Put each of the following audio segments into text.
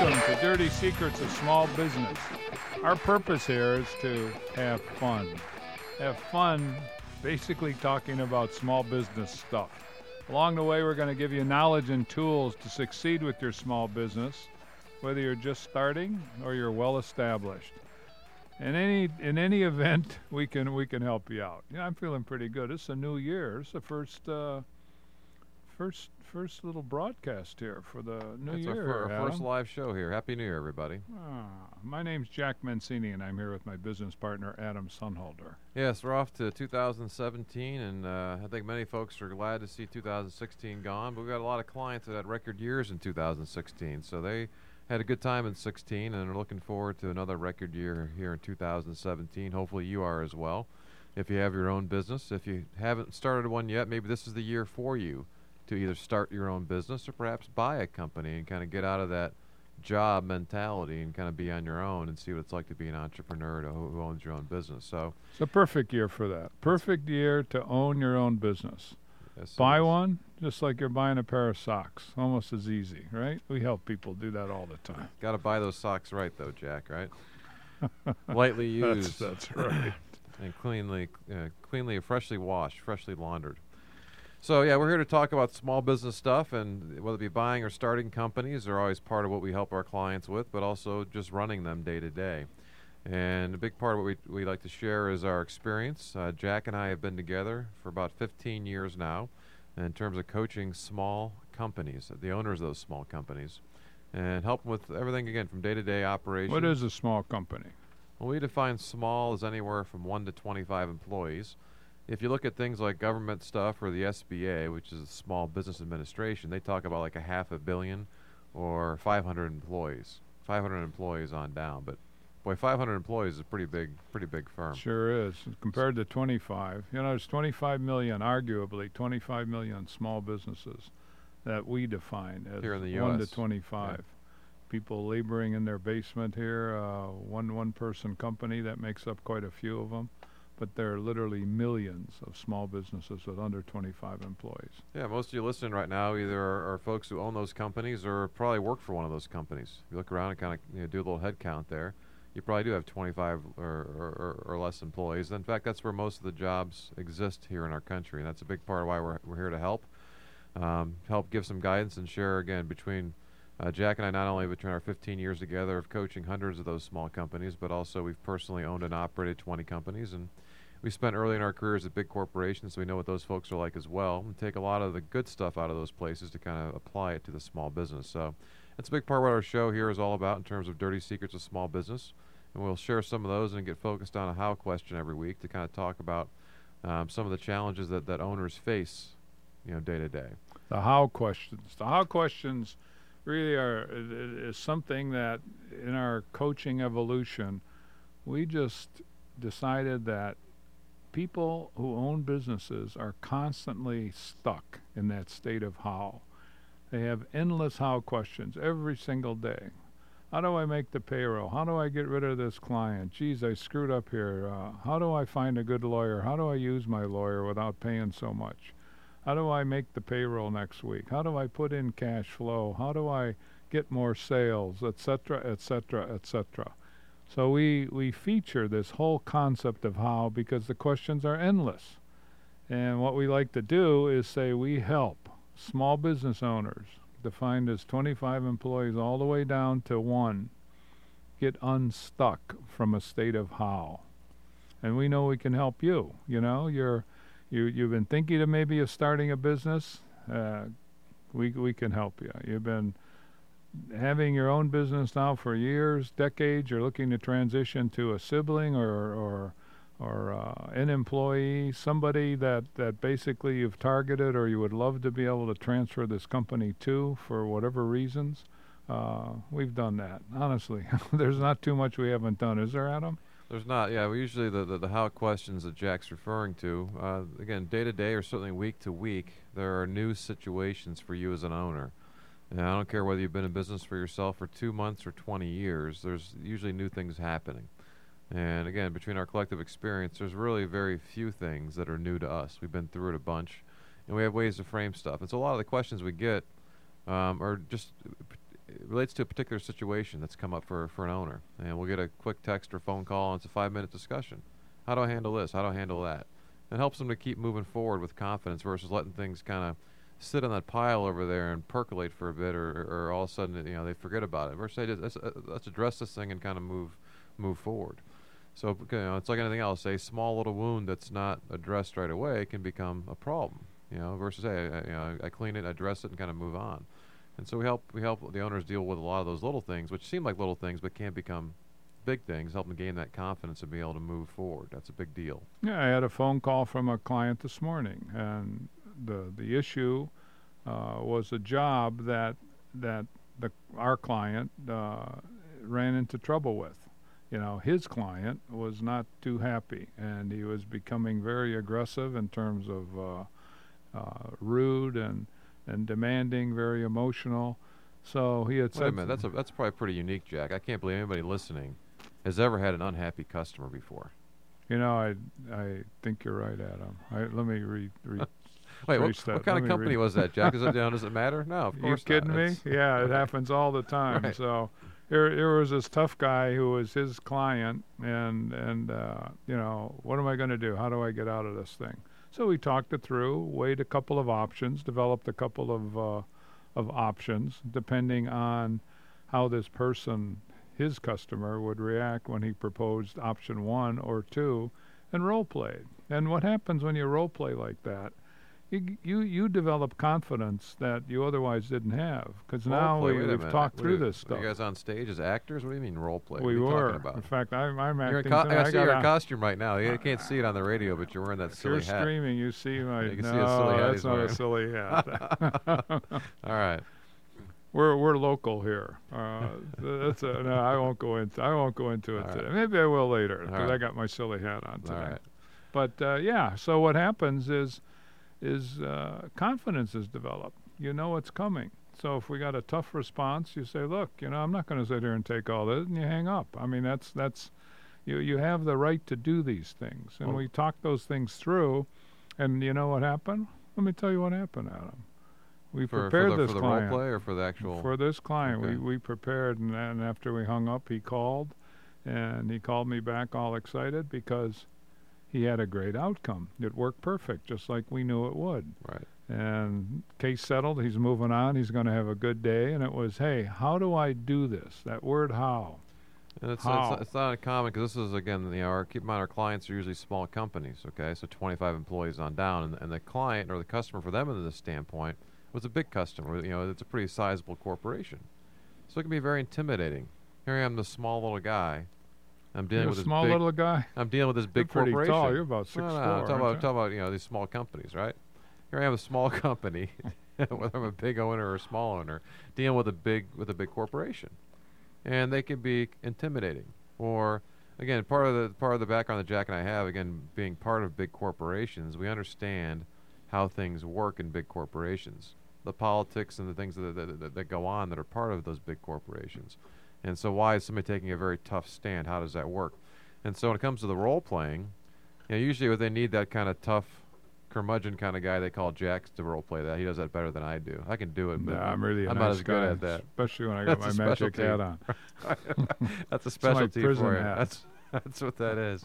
Welcome to Dirty Secrets of Small Business. Our purpose here is to have fun. Have fun basically talking about small business stuff. Along the way, we're going to give you knowledge and tools to succeed with your small business, whether you're just starting or you're well established. In any in any event, we can we can help you out. Yeah, I'm feeling pretty good. It's a new year. It's the first uh, first first little broadcast here for the new That's year. our, fir- our first live show here. Happy New Year, everybody. Ah, my name's Jack Mencini, and I'm here with my business partner Adam Sonnhalter. Yes, we're off to 2017, and uh, I think many folks are glad to see 2016 gone. But we've got a lot of clients that had record years in 2016, so they had a good time in 16, and are looking forward to another record year here in 2017. Hopefully, you are as well. If you have your own business, if you haven't started one yet, maybe this is the year for you to either start your own business or perhaps buy a company and kind of get out of that job mentality and kind of be on your own and see what it's like to be an entrepreneur to, who owns your own business. So, It's a perfect year for that. Perfect year to own your own business. yes, Buy one, just like you're buying a pair of socks. Almost as easy, right? We help people do that all the time. Got to buy those socks right, though, Jack. Right? Lightly used That's, that's right. and cleanly, uh, cleanly, freshly washed, freshly laundered. So yeah, we're here to talk about small business stuff, and whether it be buying or starting companies, they're always part of what we help our clients with, but also just running them day to day. And a big part of what we, we like to share is our experience. Uh, Jack and I have been together for about 15 years now in terms of coaching small companies, the owners of those small companies, and help them with everything, again, from day to day operations. What is a small company? Well, we define small as anywhere from 1 to 25 employees. If you look at things like government stuff or the SBA, which is Small Business Administration, they talk about like a half a billion or 500 employees. 500 employees on down, but boy, 500 employees is a pretty big, pretty big firm. Sure is. Compared to 25, you know, there's 25 million, arguably 25 million small businesses that we define as Here in the 1 to US, 25. People laboring in their basement here, uh, one one person company that makes up quite a few of them, but there are literally millions of small businesses with under 25 employees. Yeah, most of you listening right now either are, are folks who own those companies or probably work for one of those companies. If you look around and kind of you know, do a little head count there, you probably do have 25 or, or, or, less employees. In fact, that's where most of the jobs exist here in our country, and that's a big part of why we're, we're here to help. Um, help give some guidance and share again between uh, Jack and I, not only between our 15 years together of coaching hundreds of those small companies, but also we've personally owned and operated 20 companies. And we spent early in our careers at big corporations, so we know what those folks are like as well, and take a lot of the good stuff out of those places to kind of apply it to the small business. So that's a big part of what our show here is all about in terms of dirty secrets of small business. And we'll share some of those and get focused on a how question every week to kind of talk about um, some of the challenges that, that owners face, you know, day to day. The how questions. The how questions really are is something that in our coaching evolution, we just decided that people who own businesses are constantly stuck in that state of how. They have endless how questions every single day. How do I make the payroll? How do I get rid of this client? Geez, I screwed up here. Uh, how do I find a good lawyer? How do I use my lawyer without paying so much? How do I make the payroll next week? How do I put in cash flow? How do I get more sales, etc., etc., etc.? So we we feature this whole concept of how because the questions are endless. And what we like to do is say we help small business owners defined as 25 employees all the way down to 1 get unstuck from a state of how. And we know we can help you, you know, you're you you've been thinking of maybe of starting a business, uh, we we can help you. You've been having your own business now for years, decades. You're looking to transition to a sibling or or or uh, an employee, somebody that that basically you've targeted or you would love to be able to transfer this company to for whatever reasons. Uh, we've done that. Honestly, there's not too much we haven't done, is there, Adam? There's not, yeah. We usually the, the, the how questions that Jack's referring to. Uh, again, day to day or certainly week to week, there are new situations for you as an owner. I don't care whether you've been in business for yourself for two months or 20 years. There's usually new things happening. And again, between our collective experience, there's really very few things that are new to us. We've been through it a bunch, and we have ways to frame stuff. And so a lot of the questions we get um, are just relates to a particular situation that's come up for, for an owner. And we'll get a quick text or phone call, and it's a five minute discussion. How do I handle this? How do I handle that? It helps them to keep moving forward with confidence versus letting things kind of sit on that pile over there and percolate for a bit, or, or all of a sudden you know they forget about it. Versus say, let's, uh, let's address this thing and kind of move move forward. So you know, it's like anything else. A small little wound that's not addressed right away can become a problem. You know, versus hey, I, you know, I clean it, address it, and kind of move on. And so we help we help the owners deal with a lot of those little things, which seem like little things but can become big things. Help them gain that confidence and be able to move forward. That's a big deal. Yeah, I had a phone call from a client this morning, and the the issue uh, was a job that that the our client uh, ran into trouble with. You know, his client was not too happy, and he was becoming very aggressive in terms of uh, uh rude and and demanding, very emotional. So he had Wait said, a minute, that's a, that's probably pretty unique, Jack. I can't believe anybody listening has ever had an unhappy customer before. You know, I I think you're right, Adam. I, let me read. Re, Wait, what, what, kind of company was that, Jack? Is it down? Does it matter? No, of course You kidding not. me? yeah, it happens all the time. Right. So here, here was this tough guy who was his client, and and uh, you know, what am I going to do? How do I get out of this thing? So we talked it through, weighed a couple of options, developed a couple of uh, of options depending on how this person, his customer, would react when he proposed option one or two, and role played. And what happens when you role play like that? You you you develop confidence that you otherwise didn't have because now play, we, have talked there are- this stuff. you guys on stage as actors? What do you mean role play? we what are you were. talking about? In fact, I'm, I'm You're acting. co-. I I see you're got costume right now. You can't see it on the radio, but you're wearing that If you're silly hat. streaming, you see my. You can see no, a silly hat that's not a silly hat. All right. we're we're local here. Uh, that's a, no, I won't go into. I won't go into it All right. today. Maybe I will later because I got my silly hat on today. right. But uh, yeah, so what happens is, is uh, confidence is developed. You know what's coming. So if we got a tough response, you say, "Look, you know, I'm not going to sit here and take all this," and you hang up. I mean, that's that's, you you have the right to do these things, and Well- we talked those things through, and you know what happened? Let me tell you what happened, Adam. We For, prepared for the, this for the client role play or for the actual? for this client. Okay. We we prepared, and then after we hung up, he called, and he called me back all excited because he had a great outcome. It worked perfect, just like we knew it would. right. And case settled. He's moving on. He's going to have a good day. And it was, hey, how do I do this? That word, how. And it's, How? it's, it's not uncommon because this is again, you know, our, keep in mind our clients are usually small companies. Okay, so 25 employees on down, and, and the client or the customer for them in this standpoint was a big customer. You know, it's a pretty sizable corporation, so it can be very intimidating. Here I am, this small little guy. I'm dealing You're a with this small big, little guy. I'm dealing with this big You're pretty corporation. tall. You're about six no, no, four. I'm talking about, you? talking about you know these small companies, right? Here I am, a small company, whether I'm a big owner or a small owner, dealing with a big with a big corporation, and they can be intimidating. Or again, part of the part of the background that Jack and I have, again, being part of big corporations, we understand how things work in big corporations, the politics and the things that, that, that, that go on that are part of those big corporations. And so, why is somebody taking a very tough stand? How does that work? And so, when it comes to the role playing, you know, usually they need that kind of tough, curmudgeon kind of guy they call Jack to role play that. He does that better than I do. I can do it, but Nah, I'm really I'm nice not as good at that. especially when I got That's my magic hat on. that's a specialty for you. hat. That's that's what that is.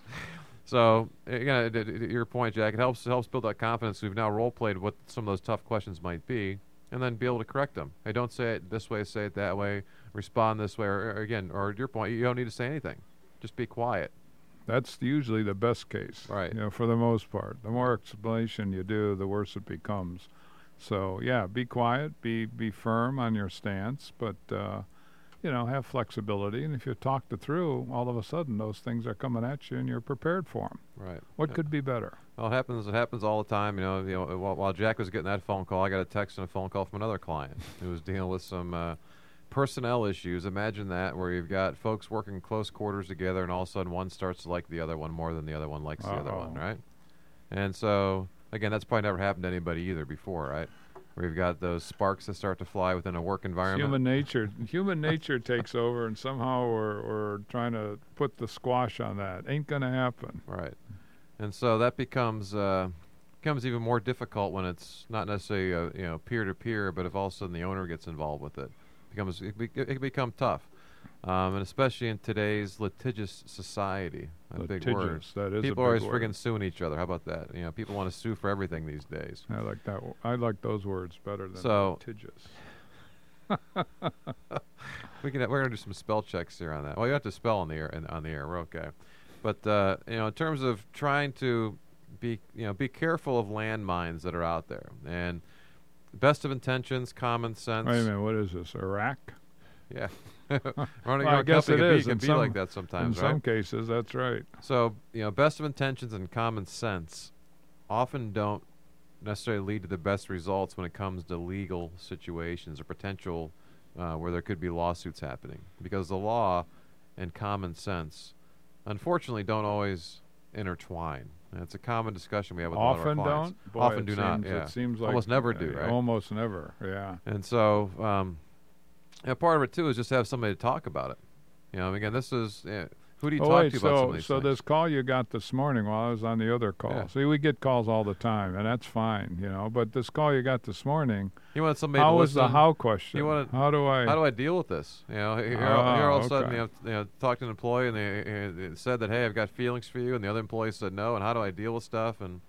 So again, d- d- your point, Jack, it helps helps build that confidence. We've now role played what some of those tough questions might be, and then be able to correct them. Hey, don't say it this way, say it that way. Respond this way, or, or again, or your point, you don't need to say anything. Just be quiet. That's usually the best case. Right. You know, for the most part. The more explanation you do, the worse it becomes. So yeah, be quiet, be be firm on your stance, but uh, you know, have flexibility. And if you talk it through, all of a sudden those things are coming at you, and you're prepared for them. Right. What Yeah. could be better? Well, it happens. It happens all the time. You know, you know. While, while Jack was getting that phone call, I got a text and a phone call from another client who was dealing with some uh, personnel issues. Imagine that, where you've got folks working close quarters together, and all of a sudden one starts to like the other one more than the other one likes the other one, right? And so, again, that's probably never happened to anybody either before, right? Where you've got those sparks that start to fly within a work environment. Human nature, human nature takes over, and somehow we're, we're trying to put the squash on that. Ain't gonna happen. Right. And so that becomes uh, becomes even more difficult when it's not necessarily uh, you know peer to peer, but if all of a sudden the owner gets involved with it, becomes it, be, it can become tough, um, and especially in today's litigious society. A big word. That is People are always word. friggin' suing each other. How about that? You know, people want to sue for everything these days. I like that. w- I like those words better than So- litigious. We can we're gonna do some spell checks here on that. Well, you have to spell on the air and on the air. We're okay, but uh, you know, in terms of trying to be you know be careful of landmines that are out there and best of intentions, common sense. Wait a minute. What is this? Iraq? Yeah, running Well, I guess it is. can be some- like that sometimes, In right? some cases, that's right. So, you know, best of intentions and common sense often don't necessarily lead to the best results when it comes to legal situations or potential uh, where there could be lawsuits happening. Because the law and common sense, unfortunately, don't always intertwine. And it's a common discussion we have with a lot of Often our clients. don't. Boy, Often do not, seems- yeah. It seems like Almost never do, right? Almost never. Yeah. And so, um, yeah, part of it too is just have somebody to talk about it. You know, again, this is who do you oh talk wait, to about some of so these so things? this call you got this morning while I was on the other call. Yeah. See, we get calls all the time, and that's fine, you know. But this call you got this morning, you want somebody how was the how question? wanna- how do I? How do I deal with this? You know, here, here Ah, all of a sudden, okay. you know, you know, talked to an employee and they, they said that, hey, I've got feelings for you, and the other employee said no, and how do I deal with stuff, and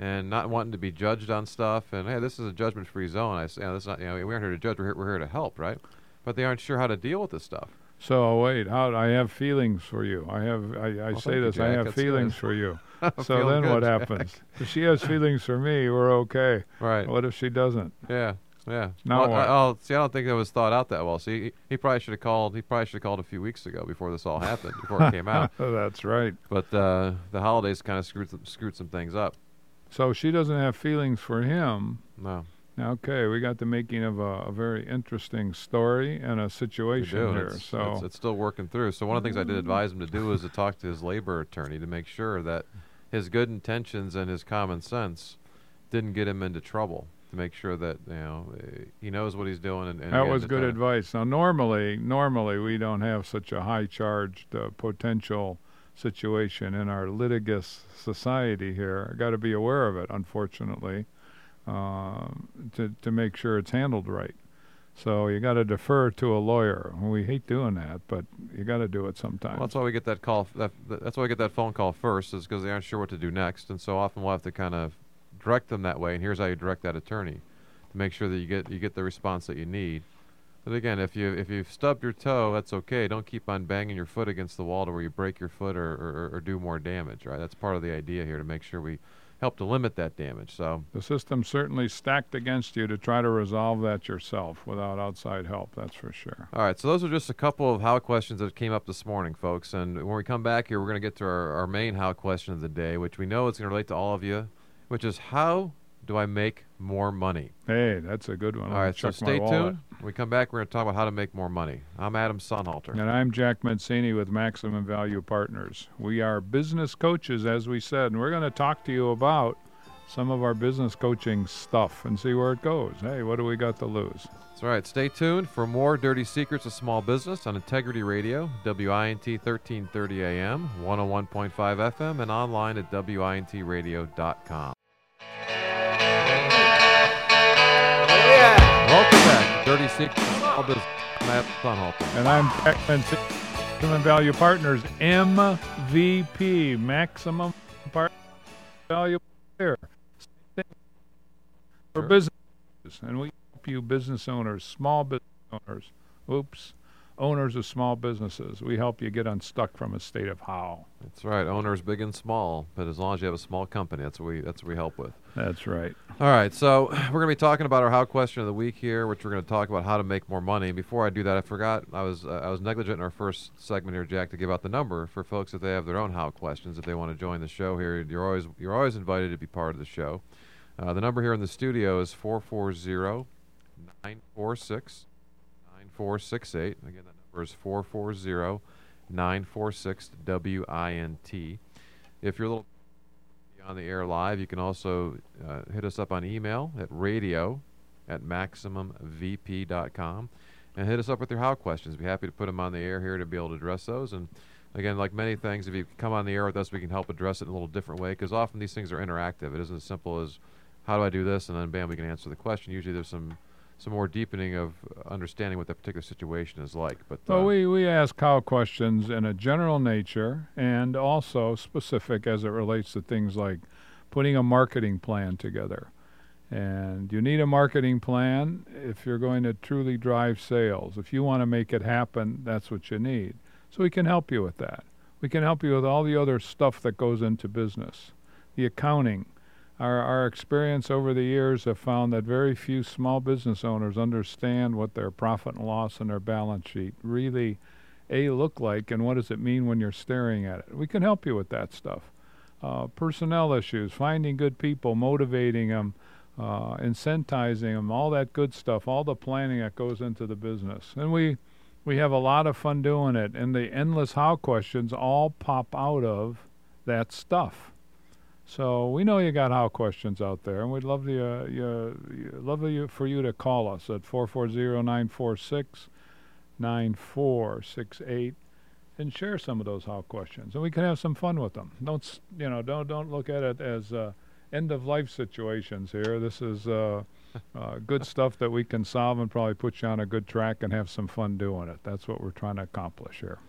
and not wanting to be judged on stuff, and hey, this is a judgment-free zone. I say, you know, this is not, you know, we aren't here to judge. We're here, we're here to help, right? But they aren't sure how to deal with this stuff. So wait, how I have feelings for you. I have. I, I Well, say thank you, this. I have That's feelings good. for you. So then what Jack. happens? If she has feelings for me, we're okay. Right. What if she doesn't? Yeah. Yeah. Now well? I, oh, see, I don't think that was thought out that well. See, he, he probably should have called. He probably should have called a few weeks ago before this all happened, before it came out. that's right. But uh, the holidays kind of screwed some, screwed some things up. So she doesn't have feelings for him. No. Okay, we got the making of a, a very interesting story and a situation here. It's, so it's, it's still working through. So one of the things I did advise him to do is to talk to his labor attorney to make sure that his good intentions and his common sense didn't get him into trouble. To make sure that you know eh, he knows what he's doing. And, and that was good to- advice. Now, normally, normally we don't have such a high charged uh, potential situation in our litigious society here. I got to be aware of it, unfortunately, um, to to make sure it's handled right. So you got to defer to a lawyer. We hate doing that, but you got to do it sometimes. Well, that's why we get that call. That, that's why we get that phone call first, is because they aren't sure what to do next, and so often we'll have to kind of direct them that way. And here's how you direct that attorney to make sure that you get you get the response that you need. But again, if you if you've stubbed your toe, that's okay. Don't keep on banging your foot against the wall to where you break your foot or, or, or do more damage. Right? That's part of the idea here to make sure we help to limit that damage. So the system certainly stacked against you to try to resolve that yourself without outside help. That's for sure. All right, so those are just a couple of how questions that came up this morning, folks. And when we come back here, we're going to get to our, our main how question of the day, which we know is going to relate to all of you, which is how do I make more money? Hey, that's a good one. All I'll right, so stay tuned. When we come back, we're going to talk about how to make more money. I'm Adam Sonnhalter. And I'm Jack Mencini with Maximum Value Partners. We are business coaches, as we said, and we're going to talk to you about some of our business coaching stuff and see where it goes. Hey, what do we got to lose? That's right. Stay tuned for more dirty secrets of small business on Integrity Radio, WINT 1330 AM, 101.5 FM, and online at WINTradio.com. Welcome back to Dirty Secrets of Small Business. I'm Adam Sonnhalter. And I'm Mencini, Maximum Value Partners, MVP, Maximum Value Player. For businesses, and we help you business owners, small business owners, oops, owners of small businesses. We help you get unstuck from a state of how. That's right. Owners big and small, but as long as you have a small company, that's what we that's what we help with. That's right. All right, so we're going to be talking about our how question of the week here, which we're going to talk about how to make more money. Before I do that, I forgot I was uh, I was negligent in our first segment here, Jack, to give out the number for folks if they have their own how questions. If they want to join the show here, you're always you're always invited to be part of the show. Uh, the number here in the studio is 440 946 9468. Again, that number is 440 946 WINT. If you're a little on the air live, you can also uh, hit us up on email at radio at maximumvp.com and hit us up with your how questions. Be happy to put them on the air here to be able to address those. And again, like many things, if you come on the air with us, we can help address it in a little different way because often these things are interactive. It isn't as simple as how do I do this and then bam, we can answer the question. Usually there's some some more deepening of understanding what that particular situation is like. But Well, uh, we, we ask how questions in a general nature and also specific as it relates to things like putting a marketing plan together. And you need a marketing plan if you're going to truly drive sales. If you want to make it happen, that's what you need. So we can help you with that. We can help you with all the other stuff that goes into business, the accounting. Our, our experience over the years have found that very few small business owners understand what their profit and loss and their balance sheet really a look like and what does it mean when you're staring at it. We can help you with that stuff. Uh, personnel issues, finding good people, motivating them, uh, incentivizing them, all that good stuff, all the planning that goes into the business. And we we have a lot of fun doing it, and the endless how questions all pop out of that stuff. So we know you got how questions out there, and we'd love to uh, you, love you for you to call us at 440-946-9468 and share some of those how questions, and we can have some fun with them. Don't you know? Don't don't look at it as uh, end of life situations here. This is uh, uh, good stuff that we can solve and probably put you on a good track and have some fun doing it. That's what we're trying to accomplish here.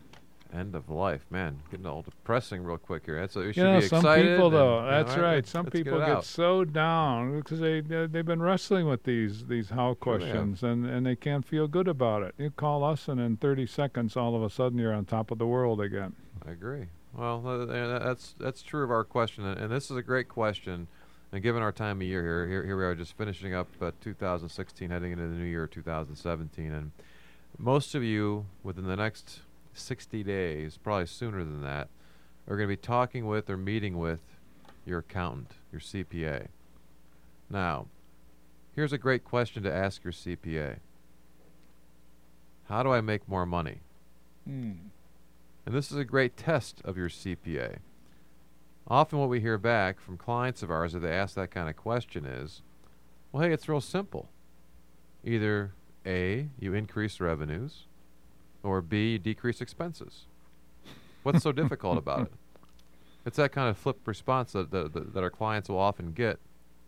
End of life, man, getting all depressing real quick here. That's a, we should You know, be some excited. people though. you That's right. let's- Some let's people it get, so down because they they- they've been wrestling with these these how have. questions and and they can't feel good about it. You call us and in 30 seconds, all of a sudden you're on top of the world again. I agree. Well, uh, uh, that's that's true of our question, and, and this is a great question. And given our time of year here, here, here we are just finishing up uh, 2016, heading into the new year 2017, and most of you within the next 60 days, probably sooner than that, are going to be talking with or meeting with your accountant, your CPA. Now, here's a great question to ask your CPA. How do I make more money? Hmm. And this is a great test of your CPA. Often, what we hear back from clients of ours if they ask that kind of question is, well, hey, it's real simple. Either A, you increase revenues, or B, decrease expenses. What's so difficult about it? It's that kind of flip response that, that, that that our clients will often get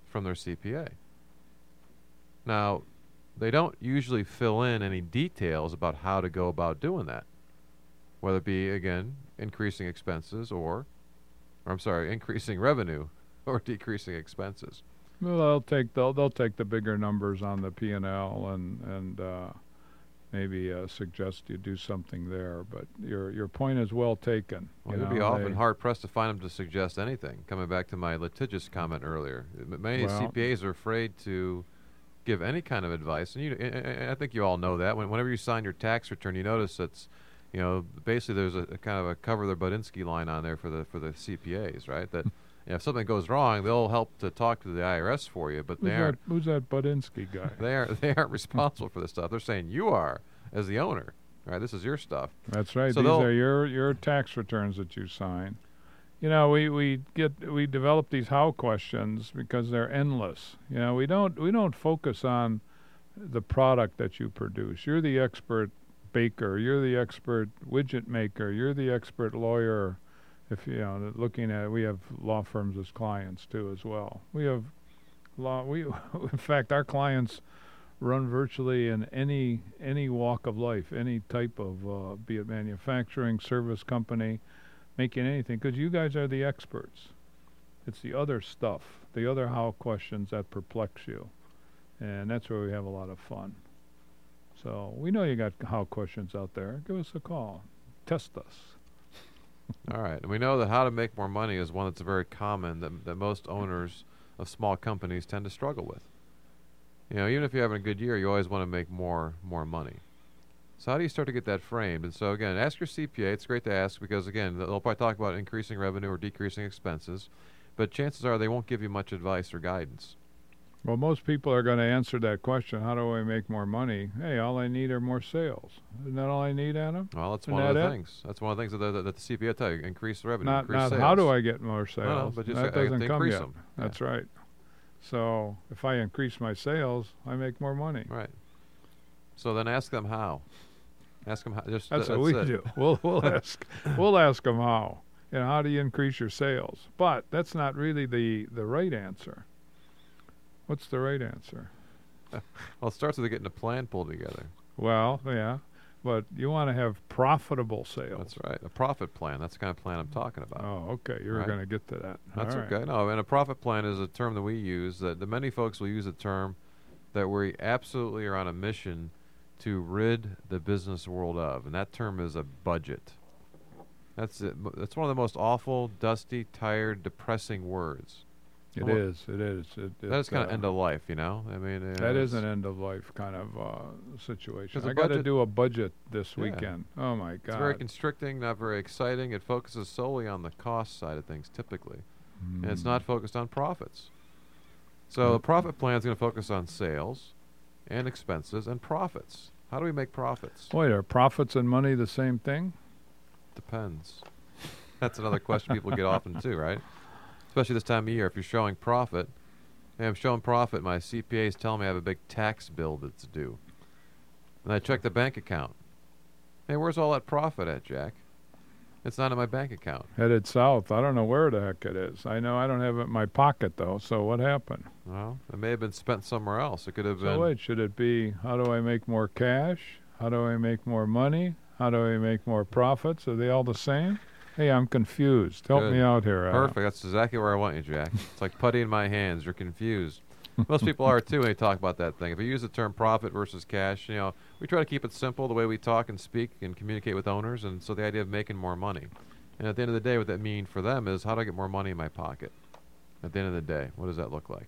from their CPA. Now, they don't usually fill in any details about how to go about doing that whether it be again increasing expenses or, or I'm sorry, increasing revenue or decreasing expenses. Well, they'll take they'll they'll take the bigger numbers on the P and L and and uh, maybe uh, suggest you do something there. But your your point is well taken. Well, you you'd be often hard pressed to find them to suggest anything. Coming back to my litigious comment earlier, many Well- CPAs are afraid to give any kind of advice, and you, I- I, I think you all know that. When, whenever you sign your tax return, you notice it's, you know, basically there's a, a kind of a cover the Budinsky line on there for the for the CPAs, right? That if something goes wrong, they'll help to talk to the IRS for you, but Who's they that, aren't who's that Budinsky guy? they aren't they aren't responsible for this stuff. They're saying you are as the owner, right? This is your stuff. That's right. So These are your your tax returns that you sign. You know, we, we get we develop these how questions because they're endless. You know, we don't we don't focus on the product that you produce. You're the expert baker. You're the expert widget maker. You're the expert lawyer. If you know, looking at we have law firms as clients too as well. We have law. We in fact our clients run virtually in any any walk of life, any type of uh, be it manufacturing, service company, making anything. Because you guys are the experts. It's the other stuff, the other how questions that perplex you, and that's where we have a lot of fun. So we know you got how questions out there. Give us a call. Test us. All right, and we know that how to make more money is one that's very common that that most owners of small companies tend to struggle with. You know, even if you're having a good year, you always want to make more more money. So how do you start to get that framed? And so again, ask your CPA. It's great to ask because again, they'll probably talk about increasing revenue or decreasing expenses, but chances are they won't give you much advice or guidance. Well, most people are going to answer that question. How do I make more money? Hey, all I need are more sales. Isn't that all I need, Adam? Well, that's Isn't one of the it? things. That's one of the things that the, that the CPA will tell you: increase the revenue, not increase not sales. how do I get more sales? no, but just that I- I doesn't come yet. them. Yeah. That's right. So if I increase my sales, I make more money. Right. So then ask them how. Ask them how. Just That's th- what we it. do. We'll we'll ask we'll ask them how. You know, how do you increase your sales? But that's not really the the right answer. What's the right answer? well, it starts with getting a plan pulled together. Well, yeah, but you want to have profitable sales. That's right. A profit plan. That's the kind of plan I'm talking about. Oh, okay. You're Right. going to get to that. That's All right. okay. No, and a profit plan is a term that we use. That the many folks will use a term that we absolutely are on a mission to rid the business world of, and that term is a budget. That's it. That's one of the most awful, dusty, tired, depressing words. It Well, is. It is. It, it, kind of uh, end of life, you know. I mean, That is an end of life kind of uh, situation. I got to do a budget this Yeah. weekend. Oh my god! It's very constricting, not very exciting. It focuses solely on the cost side of things, typically. and it's Mm. not focused on profits. So Mm. the profit plan is going to focus on sales and expenses and profits. How do we make profits? Wait, are profits and money the same thing? Depends. That's another question people get often too, right? Especially this time of year. If you're showing profit, hey, I'm showing profit. My CPA is telling me I have a big tax bill that's due. And I check the bank account. Hey, where's all that profit at, Jack? It's not in my bank account. Headed south. I don't know where the heck it is. I know I don't have it in my pocket though. So what happened? Well, it may have been spent somewhere else. It could have So been. wait, should it be how do I make more cash? How do I make more money? How do I make more profits? Are they all the same? Hey, I'm confused. Help Good. me out here. Al. Perfect. That's exactly where I want you, Jack. it's like putty in my hands. You're confused. Most people are too when they talk about that thing. If you use the term profit versus cash, you know, we try to keep it simple the way we talk and speak and communicate with owners. And so the idea of making more money. And at the end of the day, what that means for them is how do I get more money in my pocket? At the end of the day, what does that look like?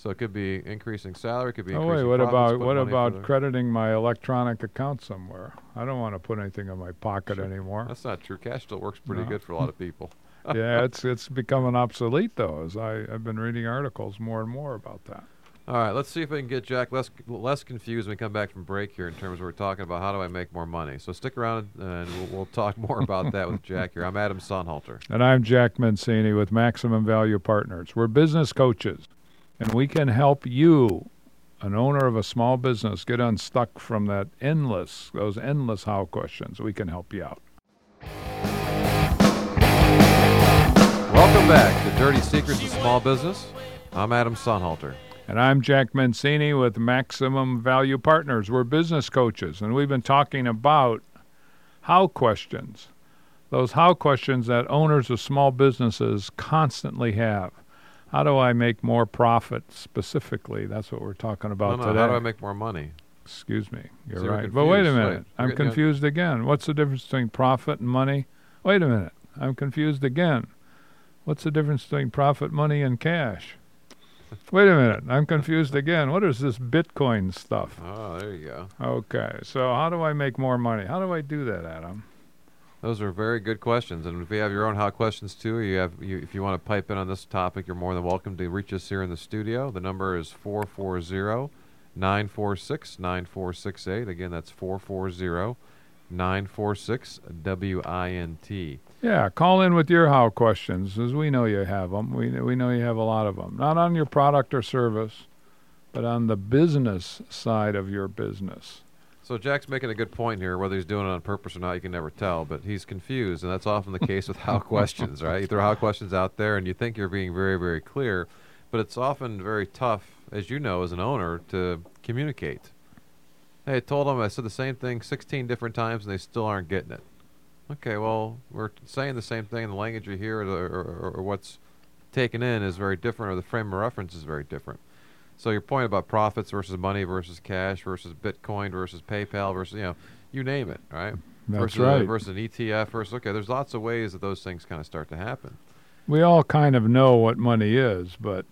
So it could be increasing salary, it could be Oh wait, what profits, about what about crediting my electronic account somewhere? I don't want to put anything in my pocket Sure. anymore. That's not true. Cash still works pretty No. good for a lot of people. yeah, it's it's becoming obsolete though. As I I've been reading articles more and more about that. All right, let's see if we can get Jack less less confused when we come back from break here in terms of we're talking about how do I make more money. So stick around and we'll, we'll talk more about that with Jack here. I'm Adam Sonnhalter. And I'm Jack Mencini with Maximum Value Partners. We're business coaches, and we can help you, an owner of a small business, get unstuck from that endless, those endless how questions. We can help you out. Welcome back to Dirty Secrets of Small Business. I'm Adam Sonnhalter. And I'm Jack Mencini with Maximum Value Partners. We're business coaches, and we've been talking about how questions, those how questions that owners of small businesses constantly have. How do I make more profit specifically? That's what we're talking about no, no, today. how do I make more money? Excuse me. You're right. But wait a minute. right. I'm confused again. What's the difference between profit and money? Wait a minute. I'm confused again. What's the difference between profit, money, and cash? Wait a minute. I'm confused again. What is this Bitcoin stuff? Oh, there you go. Okay. So how do I make more money? How do I do that, Adam? Those are very good questions. And if you have your own how questions too, you have you, if you want to pipe in on this topic, you're more than welcome to reach us here in the studio. The number is 440 946 9468. Again, that's 440 946 WINT. Yeah, call in with your how questions, as we know you have them. We we know you have a lot of them. Not on your product or service, but on the business side of your business. So Jack's making a good point here. Whether he's doing it on purpose or not, you can never tell. But he's confused, and that's often the case with how questions, right? You throw how questions out there, and you think you're being very, very clear, but it's often very tough, as you know, as an owner, to communicate. Hey, I told them I said the same thing 16 different times, and they still aren't getting it. Okay, well, we're saying the same thing. The language you hear, or, or, or, or what's taken in, is very different, or the frame of reference is very different. So your point about profits versus money versus cash versus Bitcoin versus PayPal versus you know you name it, right? That's versus, right. Versus an ETF versus okay, there's lots of ways that those things kind of start to happen. we all kind of know what money is, but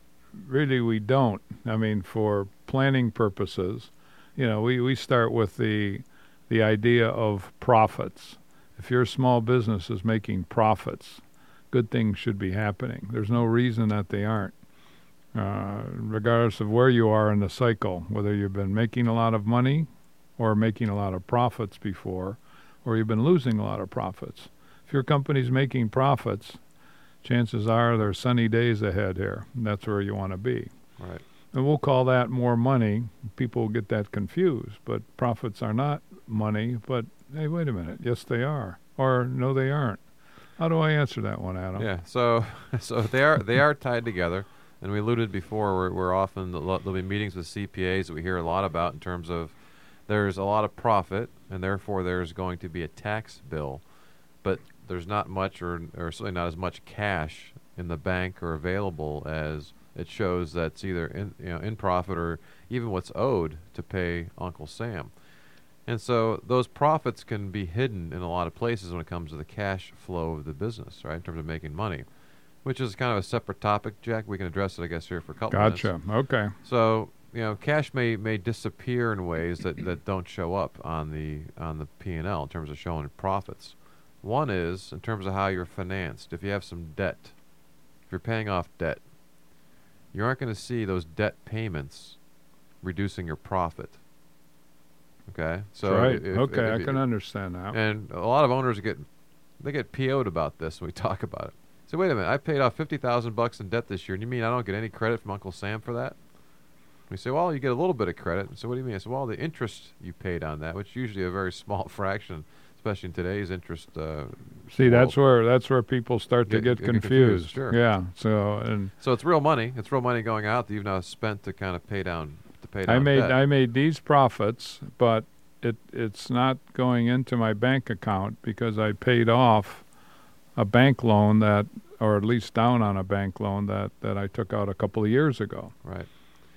really we don't. I mean, for planning purposes, you know, we, we start with the the idea of profits. If your small business is making profits, good things should be happening. There's no reason that they aren't. Uh, regardless of where you are in the cycle, whether you've been making a lot of money or making a lot of profits before, or you've been losing a lot of profits. If your company's making profits, chances are there's sunny days ahead here. That's where you want to be. Right. And we'll call that more money. People get that confused, but profits are not money. But hey, wait a minute. Yes, they are. Or no, they aren't. How do I answer that one, Adam? Yeah. So so they are they are tied together. And we alluded before, we're, we're often there'll be meetings with CPAs that we hear a lot about in terms of there's a lot of profit, and therefore there's going to be a tax bill, but there's not much, or or certainly not as much cash in the bank or available as it shows that's either in you know in profit or even what's owed to pay Uncle Sam. And so those profits can be hidden in a lot of places when it comes to the cash flow of the business, right? In terms of making money, which is kind of a separate topic, Jack. We can address it, I guess, here for a couple Gotcha. minutes. Gotcha. Okay. So you know, cash may may disappear in ways that, that don't show up on the on the P and L in terms of showing profits. One is in terms of how you're financed. If you have some debt, if you're paying off debt, you aren't going to see those debt payments reducing your profit. Okay, so right. if- if- okay, if I can understand that. and a lot of owners get they get PO'd about this when we talk about it. So wait a minute, I paid off fifty thousand bucks in debt this year, and you mean I don't get any credit from Uncle Sam for that? We say, well, you get a little bit of credit. So what do you mean? I said, well, the interest you paid on that, which is usually a very small fraction, especially in today's interest. Uh, See, that's where that's where people start to Get- get get confused, confused. sure. Yeah. So and So it's real money. It's real money going out that you've now spent to kind of pay down to pay down I made debt. I made these profits, but it it's not going into my bank account because I paid off a bank loan that, or at least down on a bank loan that that I took out a couple of years ago. right.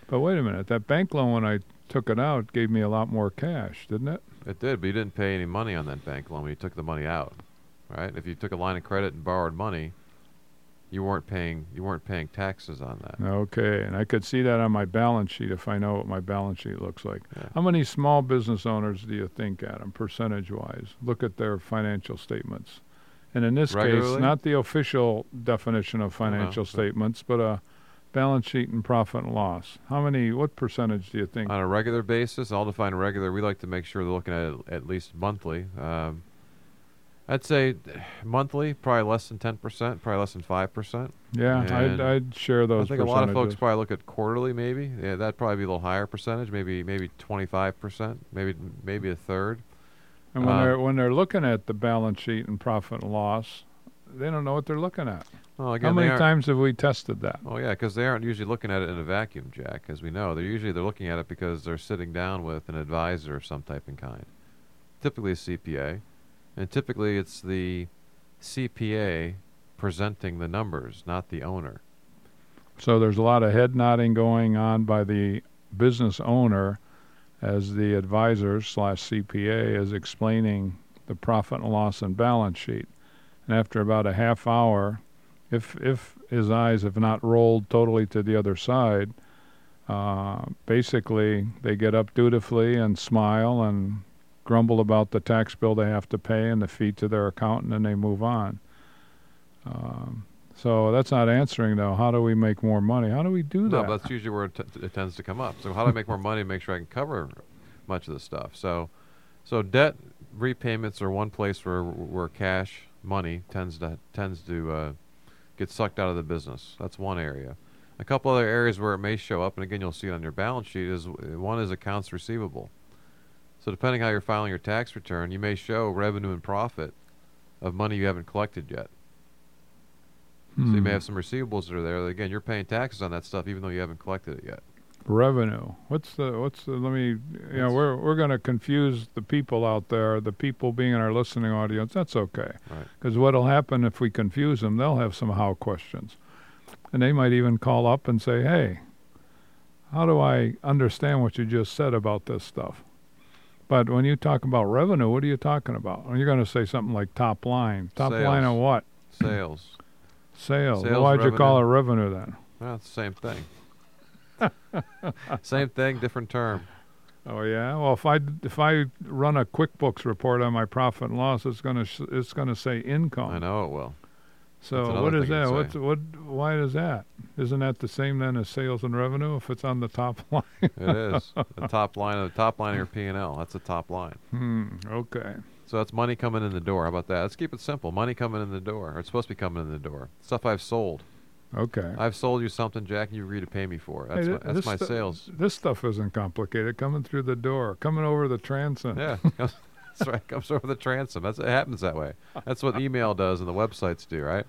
But wait a minute, that bank loan when I took it out gave me a lot more cash, didn't it? It did, but you didn't pay any money on that bank loan when you took the money out, right? If you took a line of credit and borrowed money, you weren't paying you weren't paying taxes on that. Okay, and I could see that on my balance sheet if I know what my balance sheet looks like. Yeah. How many small business owners do you think, Adam, percentage wise, look at their financial statements? And in this case, not the official definition of I don't know, financial but- statements, but a balance sheet and profit and loss. How many, what percentage do you think? On a regular basis, I'll define regular. We like to make sure they're looking at it at least monthly. Um, I'd say monthly, probably less than ten percent, probably less than five percent. yeah, I'd, I'd share those. I think a lot of folks probably look at quarterly, maybe. Yeah, that'd probably be a little higher percentage, maybe maybe twenty five percent, maybe maybe a third. And when uh, they're when they're looking at the balance sheet and profit and loss, they don't know what they're looking at. Well, again, How many times have we tested that? Oh yeah, because they aren't usually looking at it in a vacuum, Jack. As we know, they're usually they're looking at it because they're sitting down with an advisor of some type and kind, typically a CPA, and typically it's the CPA presenting the numbers, not the owner. So there's a lot of head nodding going on by the business owner as the advisor slash CPA is explaining the profit and loss and balance sheet. And after about a half hour, if if his eyes have not rolled totally to the other side, uh, basically they get up dutifully and smile and grumble about the tax bill they have to pay and the fee to their accountant, and they move on. Um, so that's not answering though. How do we make more money? How do we do No, that? but that's usually where it, t- it tends to come up. So how do I make more money and make sure I can cover much of the stuff? So, so debt repayments are one place where where cash money tends to tends to uh, get sucked out of the business. That's one area. A couple other areas where it may show up, and again you'll see it on your balance sheet. Is one is accounts receivable. So depending how you're filing your tax return, you may show revenue and profit of money you haven't collected yet. So you Hmm. may have some receivables that are there. Again, you're paying taxes on that stuff even though you haven't collected it yet. revenue. What's the what's the? Let me. You know, we're we're going to confuse the people out there. The people being in our listening audience. That's okay. Right. Because what'll happen if we confuse them? They'll have some how questions, and they might even call up and say, "Hey, how do I understand what you just said about this stuff?" But when you talk about revenue, what are you talking about? Well, you're going to say something like top line. Top line Sales. of what? Sales. Sales. Sales, Why'd you call it revenue. revenue then? Well, it's the same thing. same thing, different term. Oh yeah. Well, if I if I run a QuickBooks report on my profit and loss, it's gonna sh- it's gonna say income. I know it will. So what is that? What's what? Why is that? Isn't that the same then as sales and revenue if it's on the top line? It is the top line of the top line of your P and L. That's the top line. hmm. Okay. So that's money coming in the door. How about that? Let's keep it simple. Money coming in the door, or it's supposed to be coming in the door. Stuff I've sold. Okay. I've sold you something, Jack, and you agree to pay me for it. That's Hey, my, that's my stu- sales. This stuff isn't complicated. Coming through the door, coming over the transom. Yeah, comes, that's right. Comes over the transom. That's it happens that way. That's what email does and the websites do, right?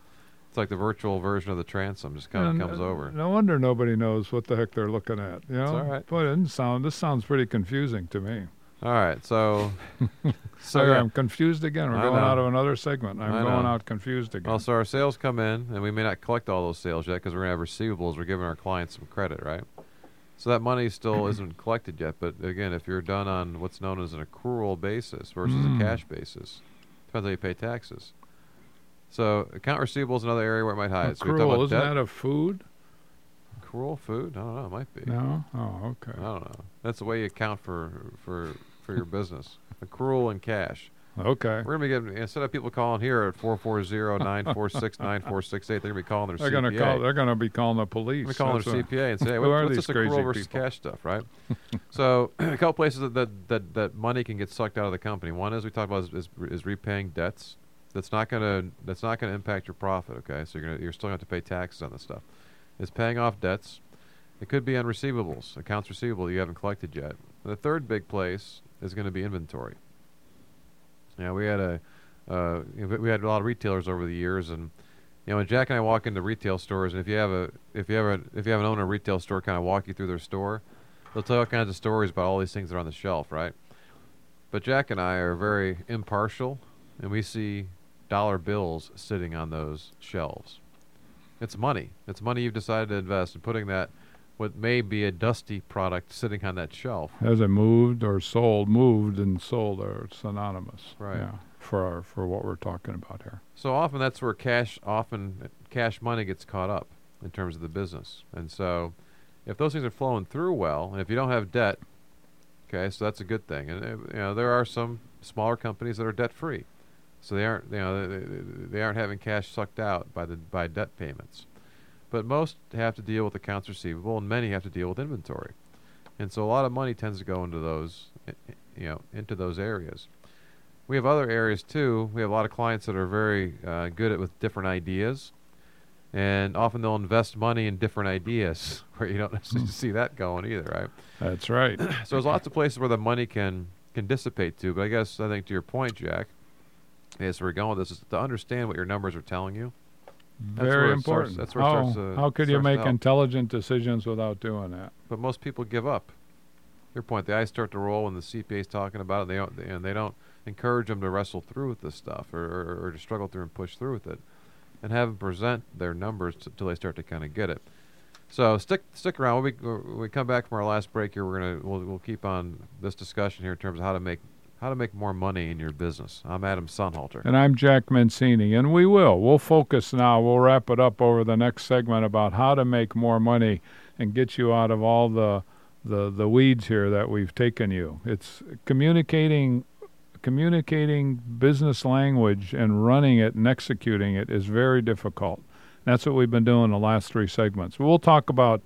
It's like the virtual version of the transom, just kind of comes uh, over. No wonder nobody knows what the heck they're looking at. You know, all right. But it sound. This sounds pretty confusing to me. All right, so so Sorry. I'm confused again. We're I going know. out of another segment. I'm I going know. out confused again. Well, so our sales come in, and we may not collect all those sales yet because we're gonna have receivables. We're giving our clients some credit, right? So that money still isn't collected yet. But again, if you're done on what's known as an accrual basis versus Mm. a cash basis, depends how you pay taxes. So account receivable is another area where it might hide. So Accrual, about isn't debt. that a food? accrual food? I don't know. It might be. No. Oh, okay. I don't know. That's the way you account for for for your business. Accrual and cash. Okay. We're gonna be getting instead of people calling here at 440-946-9468, they're gonna be calling their They're CPA. gonna call. They're gonna be calling the police. We're calling That's their what- CPA and say, hey, what, are what's these this accrual versus people? cash stuff, right? so a couple places that, that, that, that money can get sucked out of the company. One is we talked about is, is, is repaying debts. That's not gonna that's not gonna impact your profit. Okay, so you're gonna you're still gonna have to pay taxes on this stuff. It's paying off debts. It could be on receivables, accounts receivable you haven't collected yet. The third big place is going to be inventory. Yeah, we had a uh, we had a lot of retailers over the years, and you know, when Jack and I walk into retail stores, and if you have a if you have a if you have an owner retail store, kind of walk you through their store, they'll tell you all kinds of stories about all these things that are on the shelf, right? But Jack and I are very impartial, and we see dollar bills sitting on those shelves. It's money. It's money you've decided to invest, and putting that what may be a dusty product sitting on that shelf. Has it moved or sold? Moved and sold are synonymous. Right. Yeah. For our for what we're talking about here. So often that's where cash often cash money gets caught up in terms of the business. And so if those things are flowing through well, and if you don't have debt, okay, so that's a good thing. And uh, you know there are some smaller companies that are debt free, so they aren't you know they, they aren't having cash sucked out by the by debt payments. But most have to deal with accounts receivable, and many have to deal with inventory. And so a lot of money tends to go into those, you know, into those areas. We have other areas too. We have a lot of clients that are very uh, good at with different ideas, and often they'll invest money in different ideas where you don't necessarily see that going either, right? That's right. So there's lots of places where the money can can dissipate to. But I guess I think to your point, Jack, is we're going with this is to understand what your numbers are telling you. Very it starts- important. that's where starts oh, to- how could you make intelligent decisions without doing that? But most people give up. Your point, the eyes start to roll when the CPA is talking about it. They don't, and they don't encourage them to wrestle through with this stuff or, or, or to struggle through and push through with it, and have them present their numbers until they start to kind of get it. So stick stick around. When we when we come back from our last break here, we're gonna we'll, we'll keep on this discussion here in terms of how to make how to make more money in your business. I'm Adam Sonnhalter. And I'm Jack Mencini, and we will. We'll focus now. We'll wrap it up over the next segment about how to make more money and get you out of all the the, the weeds here that we've taken you. It's communicating communicating business language and running it and executing it is very difficult. That's what we've been doing the last three segments. We'll talk about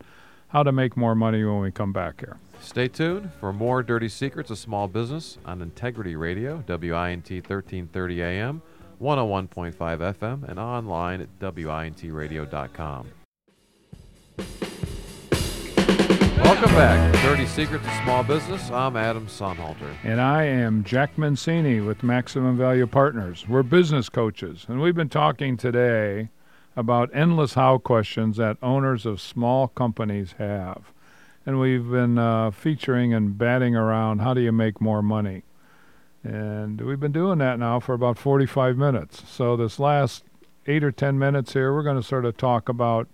how to make more money when we come back here. Stay tuned for more dirty secrets of small business on Integrity Radio, WINT 1330 AM, 101.5 FM, and online at WINTradio.com. Welcome back to Dirty Secrets of Small Business. I'm Adam Sonnhalter. And I am Jack Mencini with Maximum Value Partners. We're business coaches, and we've been talking today about endless how questions that owners of small companies have. And we've been uh, featuring and batting around how do you make more money. And we've been doing that now for about 45 minutes. So, this last eight or 10 minutes here, we're going to sort of talk about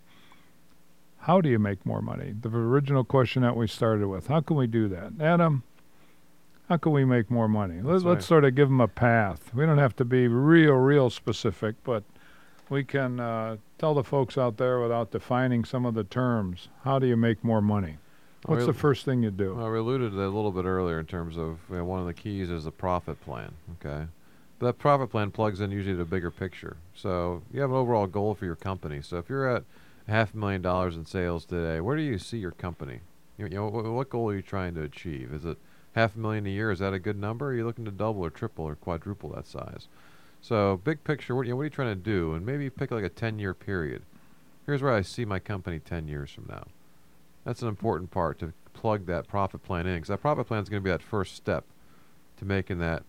how do you make more money? The original question that we started with. How can we do that? Adam, how can we make more money? Let, Let's right. sort of give them a path. We don't have to be real, real specific, but we can uh, tell the folks out there without defining some of the terms. How do you make more money? What's the first thing you do? Well, we alluded to that a little bit earlier in terms of you know, one of the keys is the profit plan. Okay, but that profit plan plugs in usually to a bigger picture. So you have an overall goal for your company. So if you're at half a million dollars in sales today, where do you see your company? You, you know, what, what goal are you trying to achieve? Is it half a million a year? Is that a good number? Are you looking to double or triple or quadruple that size? So big picture, what, you know, what are you trying to do? And maybe pick like a 10-year period. Here's where I see my company 10 years from now. That's an important part to plug that profit plan in because that profit plan is going to be that first step to making that.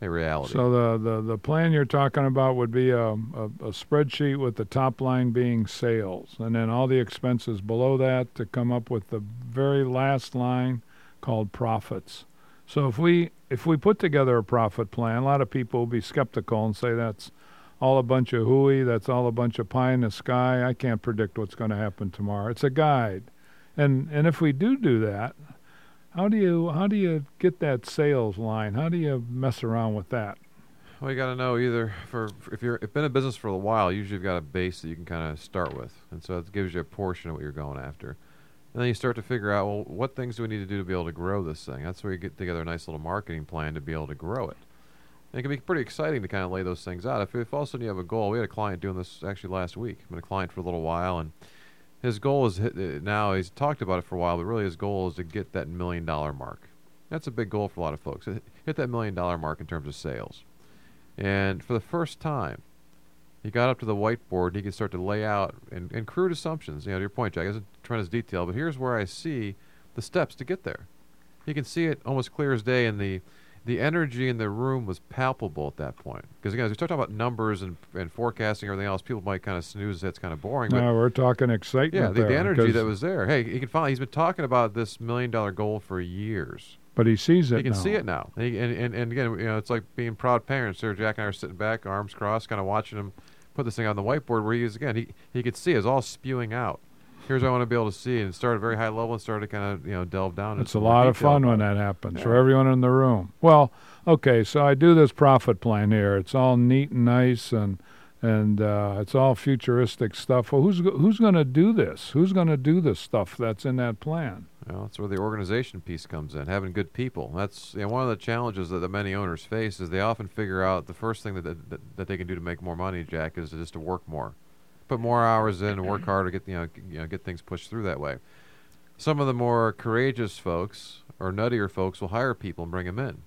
a reality. So the, the, the plan you're talking about would be a, a, a spreadsheet with the top line being sales, and then all the expenses below that to come up with the very last line called profits. So if we if we put together a profit plan, a lot of people will be skeptical and say that's all a bunch of hooey, that's all a bunch of pie in the sky. I can't predict what's going to happen tomorrow. It's a guide. And and if we do do that, how do you how do you get that sales line? How do you mess around with that? Well, you got to know either for, if you're if been in business for a while, usually you've got a base that you can kind of start with, and so it gives you a portion of what you're going after. And then you start to figure out, well, what things do we need to do to be able to grow this thing? That's where you get together a nice little marketing plan to be able to grow it. And it can be pretty exciting to kind of lay those things out. If, if all of a sudden you have a goal, we had a client doing this actually last week. I've been a client for a little while, and his goal is uh, now he's talked about it for a while, but really his goal is to get that million dollar mark. That's a big goal for a lot of folks. Hit that million dollar mark in terms of sales. And for the first time, he got up to the whiteboard. and He could start to lay out and, and crude assumptions. You know, to your point, Jack, isn't tremendous detail, but here's where I see the steps to get there. You can see it almost clear as day in the the energy in the room was palpable at that point. Because again, as we start talking about numbers and, and forecasting and everything else, people might kind of snooze. That's kind of boring. No, we're talking excitement. Yeah, the, there, the energy that was there. Hey, he can finally. He's been talking about this million dollar goal for years. But he sees it. He can now. see it now. And, he, and, and and again, you know, it's like being proud parents. There, Jack and I are sitting back, arms crossed, kind of watching him put this thing on the whiteboard. Where he is again, he he could see it's all spewing out here's what I want to be able to see, and start at a very high level and start to kind of you know delve down. It's a lot of fun when that happens yeah. for everyone in the room. Well, okay, so I do this profit plan here. It's all neat and nice, and and uh, it's all futuristic stuff. Well, who's who's going to do this? Who's going to do this stuff that's in that plan? Well, that's where the organization piece comes in. Having good people. That's you know, one of the challenges that, the many owners face is they often figure out the first thing that, that that they can do to make more money, Jack, is just to work more put more hours in and work mm-hmm. harder, get you know, you know get things pushed through that way. Some of the more courageous folks or nuttier folks will hire people and bring them in.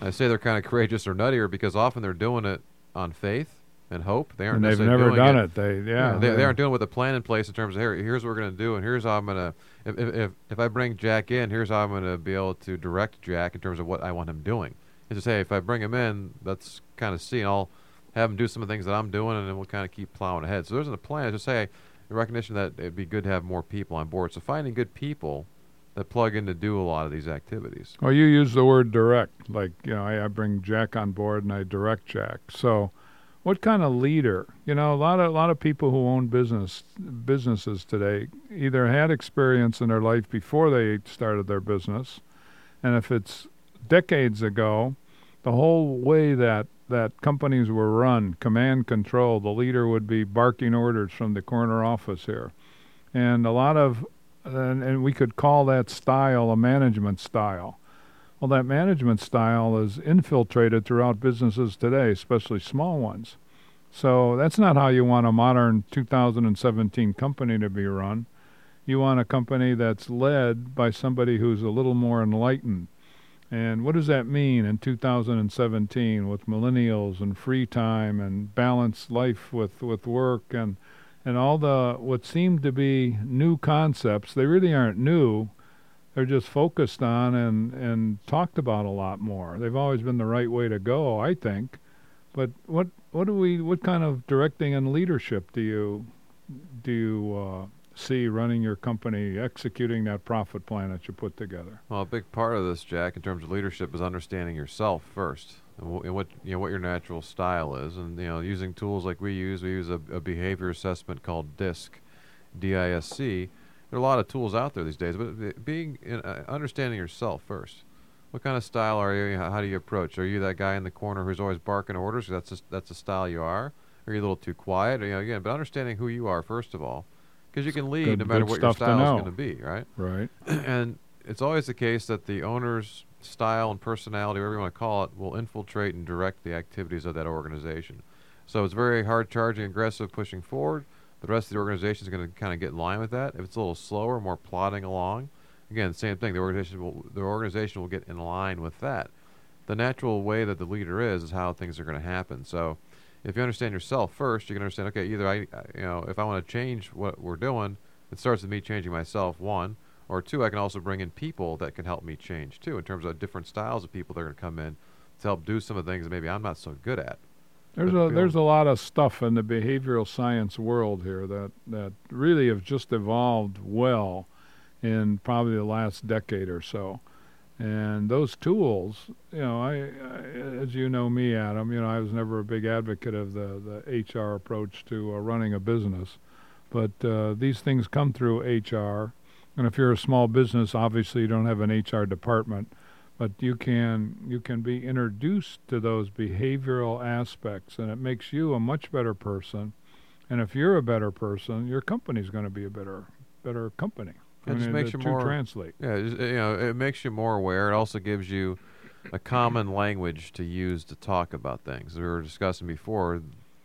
I say they're kind of courageous or nuttier because often they're doing it on faith and hope. They aren't. And they've never done it. it. They yeah. they, they, aren't doing it with a plan in place in terms of here. Here's what we're going to do, and here's how I'm going to. If, if if I bring Jack in, here's how I'm going to be able to direct Jack in terms of what I want him doing. And to say if I bring him in, let's kind of see, and I'll have them do some of the things that I'm doing, and then we'll kind of keep plowing ahead. So there's a plan. Just say the recognition that it'd be good to have more people on board. So finding good people that plug in to do a lot of these activities. Well, you use the word direct, like you know, I, I bring Jack on board and I direct Jack. So, what kind of leader? You know, a lot of a lot of people who own business businesses today either had experience in their life before they started their business, and if it's decades ago, the whole way that that companies were run, command control. The leader would be barking orders from the corner office here, and a lot of, and, and we could call that style a management style. Well, that management style is infiltrated throughout businesses today, especially small ones. So that's not how you want a modern 2017 company to be run. You want a company that's led by somebody who's a little more enlightened, and what does that mean in 2017 with millennials and free time and balanced life with, with work and and all the what seem to be new concepts? They really aren't new. They're just focused on and, and talked about a lot more. They've always been the right way to go, I think. But what what do we what kind of directing and leadership do you do you uh, see running your company, executing that profit plan that you put together? Well, a big part of this, Jack, in terms of leadership, is understanding yourself first, and, and what you know what your natural style is, and you know using tools like we use. We use a, a behavior assessment called DISC, D-I-S-C. There are a lot of tools out there these days, but being uh, understanding yourself first. What kind of style are you? How do you approach? Are you that guy in the corner who's always barking orders? That's a, that's the style you are. Are you a little too quiet? Or, you know, again, but understanding who you are first of all because you can lead good, no matter what your style is going to be, right? Right. and it's always the case that the owner's style and personality, whatever you want to call it, will infiltrate and direct the activities of that organization. So it's very hard charging, aggressive, pushing forward. The rest of the organization is going to kind of get in line with that. If it's a little slower, more plodding along, again, same thing. The organization will the organization will get in line with that. The natural way that the leader is is how things are going to happen. So if you understand yourself first, you can understand. Okay, either I, you know, if I want to change what we're doing, it starts with me changing myself. One or two, I can also bring in people that can help me change too, in terms of different styles of people that are going to come in to help do some of the things that maybe I'm not so good at. There's But a there's a lot of stuff in the behavioral science world here that that really have just evolved well in probably the last decade or so. And those tools, you know, I, I as you know me, Adam, you know, I was never a big advocate of the the HR approach to uh, running a business, but uh, these things come through HR. And if you're a small business, obviously you don't have an HR department. But you can you can be introduced to those behavioral aspects and it makes you a much better person. And if you're a better person your company's going to be a better better company It just uh, makes you more- translate Yeah, just, you know, it makes you more aware. It also gives you a common language to use to talk about things. We were discussing before.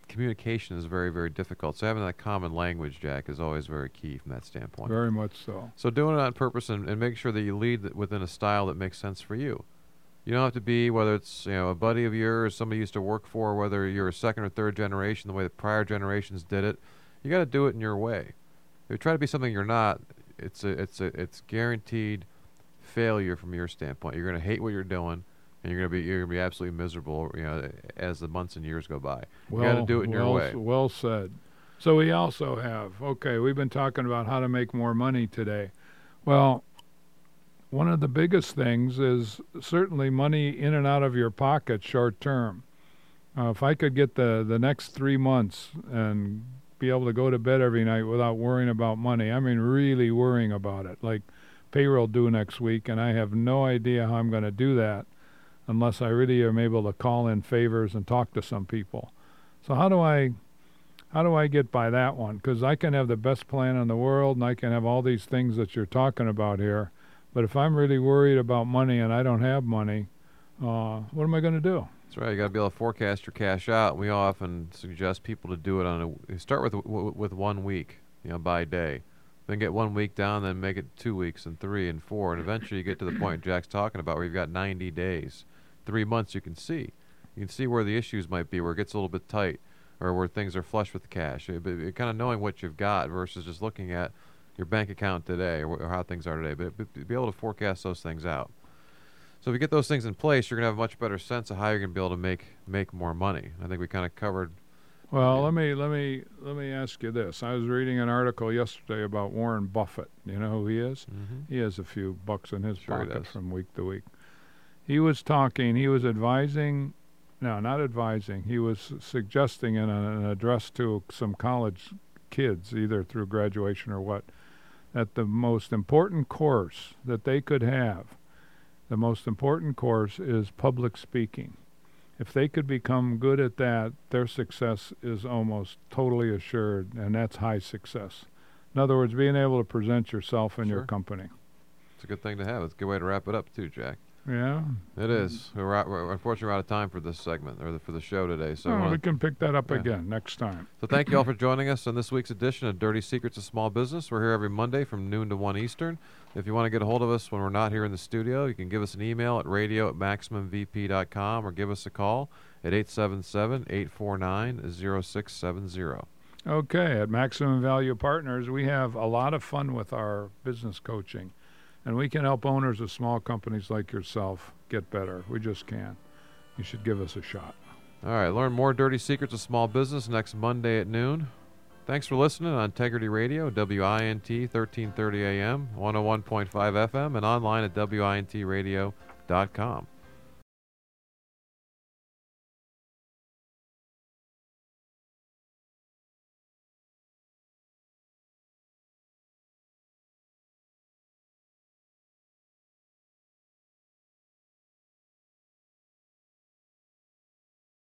Communication is very, very difficult. So having that common language, Jack, is always very key from that standpoint. very much so So doing it on purpose and, and make sure that you lead within a style that makes sense for you. You don't have to be whether it's you know a buddy of yours, somebody you used to work for, whether you're a second or third generation, the way the prior generations did it. You got to do it in your way. If you try to be something you're not, it's a it's a it's guaranteed failure from your standpoint. You're going to hate what you're doing, and you're going to be you're going to be absolutely miserable. You know, as the months and years go by. You well gotta do it in your way. well said so we also have okay we've been talking about how to make more money today well one of the biggest things is certainly money in and out of your pocket short term. Uh, if I could get the, the next three months and be able to go to bed every night without worrying about money, I mean, really worrying about it, like payroll due next week, and I have no idea how I'm going to do that unless I really am able to call in favors and talk to some people. So how do I how do I get by that one? Because I can have the best plan in the world, and I can have all these things that you're talking about here. But if I'm really worried about money and I don't have money, uh, what am I going to do? That's right. You got to be able to forecast your cash out. We often suggest people to do it on a start with with one week, you know, by day. Then get one week down, then make it two weeks and three and four, and eventually you get to the point Jack's talking about where you've got 90 days, three months. You can see, you can see where the issues might be, where it gets a little bit tight, or where things are flush with cash. It, but kind of knowing what you've got versus just looking at your bank account today or, or how things are today. But, but be able to forecast those things out. So if you get those things in place, you're gonna have a much better sense of how you're gonna be able to make make more money. I think we kind of covered. Well, let me let me let me ask you this. I was reading an article yesterday about Warren Buffett. You know who he is? Mm-hmm. He has a few bucks in his Sure pocket from week to week. He was talking. He was advising. No, not advising. He was suggesting in a, an address to some college kids, either through graduation or what, that the most important course that they could have, the most important course is public speaking. If they could become good at that, their success is almost totally assured, and that's high success. In other words, being able to present yourself and your Sure. company. It's a good thing to have. It's a good way to wrap it up too, Jack. Yeah. It is. We're, out, we're unfortunately we're out of time for this segment or the, for the show today. So, Oh, we can pick that up yeah. again next time. so thank you all for joining us on this week's edition of Dirty Secrets of Small Business. We're here every Monday from noon to one Eastern. If you want to get a hold of us when we're not here in the studio, you can give us an email at radio at maximumvp.com or give us a call at 877-849-0670. Okay, at Maximum Value Partners, we have a lot of fun with our business coaching, and we can help owners of small companies like yourself get better. We just can. You should give us a shot. All right, learn more dirty secrets of small business next Monday at noon. Thanks for listening on Integrity Radio, WINT 1330 AM, 101.5 FM, and online at WINTradio.com.